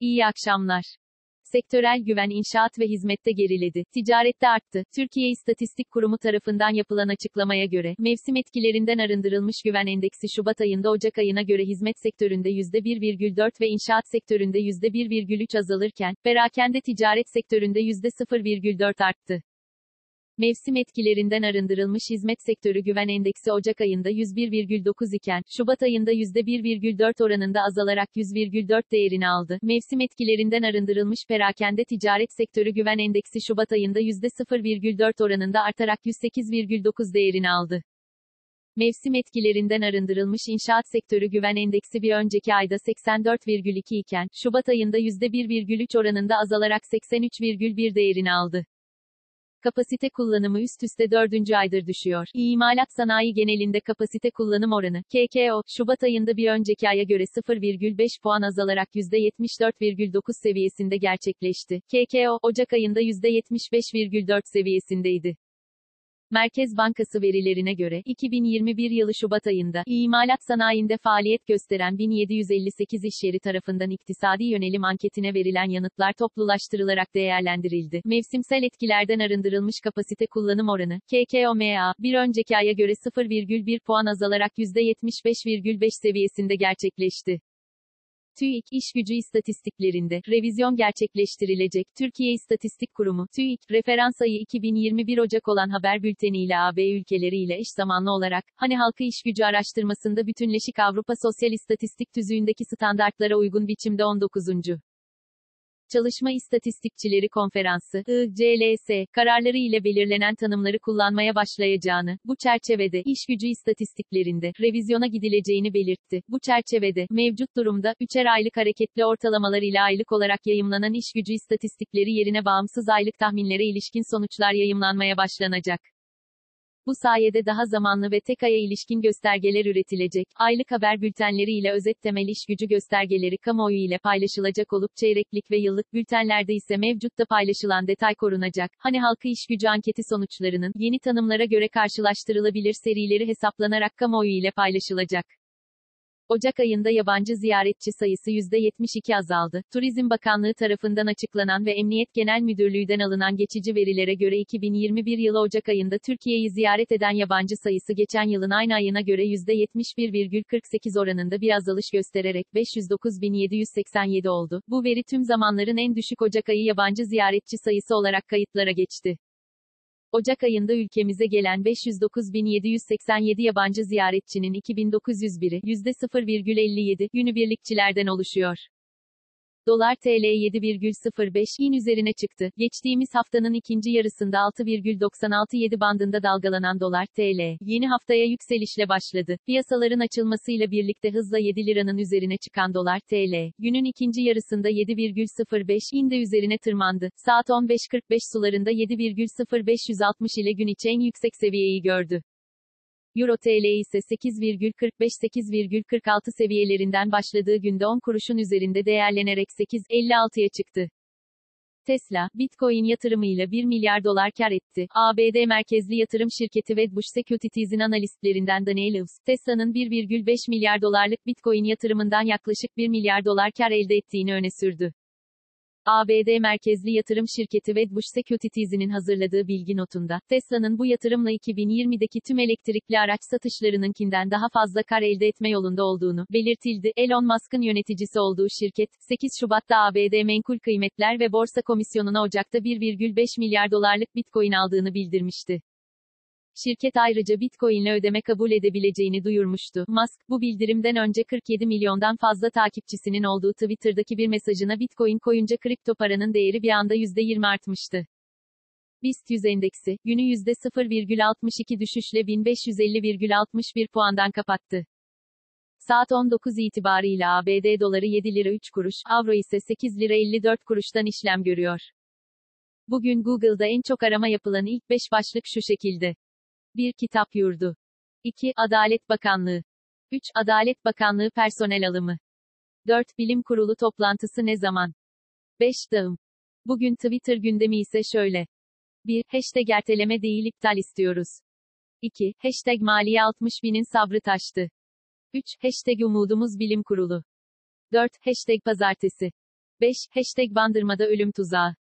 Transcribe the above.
İyi akşamlar. Sektörel güven inşaat ve hizmette geriledi. Ticarette arttı. Türkiye İstatistik Kurumu tarafından yapılan açıklamaya göre, mevsim etkilerinden arındırılmış güven endeksi Şubat ayında Ocak ayına göre hizmet sektöründe %1,4 ve inşaat sektöründe %1,3 azalırken, perakende ticaret sektöründe %0,4 arttı. Mevsim etkilerinden arındırılmış hizmet sektörü güven endeksi Ocak ayında 101,9 iken, Şubat ayında %1,4 oranında azalarak 100,4 değerini aldı. Mevsim etkilerinden arındırılmış perakende ticaret sektörü güven endeksi Şubat ayında %0,4 oranında artarak 108,9 değerini aldı. Mevsim etkilerinden arındırılmış inşaat sektörü güven endeksi bir önceki ayda 84,2 iken, Şubat ayında %1,3 oranında azalarak 83,1 değerini aldı. Kapasite kullanımı üst üste dördüncü aydır düşüyor. İmalat sanayi genelinde kapasite kullanım oranı, KKO, Şubat ayında bir önceki aya göre 0,5 puan azalarak %74,9 seviyesinde gerçekleşti. KKO, Ocak ayında %75,4 seviyesindeydi. Merkez Bankası verilerine göre, 2021 yılı Şubat ayında, imalat sanayinde faaliyet gösteren 1758 iş yeri tarafından iktisadi yönelim anketine verilen yanıtlar toplulaştırılarak değerlendirildi. Mevsimsel etkilerden arındırılmış kapasite kullanım oranı, KKOMA, bir önceki aya göre 0,1 puan azalarak %75,5 seviyesinde gerçekleşti. TÜİK iş gücü istatistiklerinde revizyon gerçekleştirilecek. Türkiye İstatistik Kurumu TÜİK referans ayı 2021 Ocak olan haber bülteniyle AB ülkeleriyle eş zamanlı olarak hani halkı iş gücü araştırmasında bütünleşik Avrupa Sosyal İstatistik Tüzüğü'ndeki standartlara uygun biçimde 19. Çalışma İstatistikçileri Konferansı, ICLS, kararları ile belirlenen tanımları kullanmaya başlayacağını, bu çerçevede, iş gücü istatistiklerinde, revizyona gidileceğini belirtti. Bu çerçevede, mevcut durumda, üçer aylık hareketli ortalamalar ile aylık olarak yayımlanan iş gücü istatistikleri yerine bağımsız aylık tahminlere ilişkin sonuçlar yayımlanmaya başlanacak. Bu sayede daha zamanlı ve tek aya ilişkin göstergeler üretilecek. Aylık haber bültenleri ile özet temel iş gücü göstergeleri kamuoyu ile paylaşılacak olup çeyreklik ve yıllık bültenlerde ise mevcutta paylaşılan detay korunacak. Hani halkı iş gücü anketi sonuçlarının yeni tanımlara göre karşılaştırılabilir serileri hesaplanarak kamuoyu ile paylaşılacak. Ocak ayında yabancı ziyaretçi sayısı %72 azaldı. Turizm Bakanlığı tarafından açıklanan ve Emniyet Genel Müdürlüğü'den alınan geçici verilere göre 2021 yılı Ocak ayında Türkiye'yi ziyaret eden yabancı sayısı geçen yılın aynı ayına göre %71,48 oranında bir azalış göstererek 509.787 oldu. Bu veri tüm zamanların en düşük Ocak ayı yabancı ziyaretçi sayısı olarak kayıtlara geçti. Ocak ayında ülkemize gelen 509.787 yabancı ziyaretçinin 2901'i %0,57 günübirlikçilerden oluşuyor. Dolar TL 7,05 in üzerine çıktı. Geçtiğimiz haftanın ikinci yarısında 6,967 bandında dalgalanan dolar TL, yeni haftaya yükselişle başladı. Piyasaların açılmasıyla birlikte hızla 7 liranın üzerine çıkan dolar TL, günün ikinci yarısında 7,05 inde üzerine tırmandı. Saat 15.45 sularında 7,0560 ile gün içi en yüksek seviyeyi gördü. Euro TL ise 8,45-8,46 seviyelerinden başladığı günde 10 kuruşun üzerinde değerlenerek 8,56'ya çıktı. Tesla, Bitcoin yatırımıyla 1 milyar dolar kar etti. ABD merkezli yatırım şirketi Wedbush Securities'in analistlerinden Daniel Eves, Tesla'nın 1,5 milyar dolarlık Bitcoin yatırımından yaklaşık 1 milyar dolar kar elde ettiğini öne sürdü. ABD merkezli yatırım şirketi Wedbush Securities'in hazırladığı bilgi notunda, Tesla'nın bu yatırımla 2020'deki tüm elektrikli araç satışlarınınkinden daha fazla kar elde etme yolunda olduğunu belirtildi. Elon Musk'ın yöneticisi olduğu şirket, 8 Şubat'ta ABD Menkul Kıymetler ve Borsa Komisyonu'na Ocak'ta 1,5 milyar dolarlık Bitcoin aldığını bildirmişti. Şirket ayrıca Bitcoin ile ödeme kabul edebileceğini duyurmuştu. Musk, bu bildirimden önce 47 milyondan fazla takipçisinin olduğu Twitter'daki bir mesajına Bitcoin koyunca kripto paranın değeri bir anda %20 artmıştı. BIST 100 endeksi, günü %0,62 düşüşle 1550,61 puandan kapattı. Saat 19 itibarıyla ABD doları 7 lira 3 kuruş, avro ise 8 lira 54 kuruştan işlem görüyor. Bugün Google'da en çok arama yapılan ilk 5 başlık şu şekilde. 1. Kitap Yurdu. 2. Adalet Bakanlığı. 3. Adalet Bakanlığı personel alımı. 4. Bilim Kurulu toplantısı ne zaman? 5. Dağım. Bugün Twitter gündemi ise şöyle. 1. Hashtag erteleme değil iptal istiyoruz. 2. Hashtag maliye 60 binin sabrı taştı. 3. Hashtag umudumuz bilim kurulu. 4. Hashtag pazartesi. 5. Hashtag bandırmada ölüm tuzağı.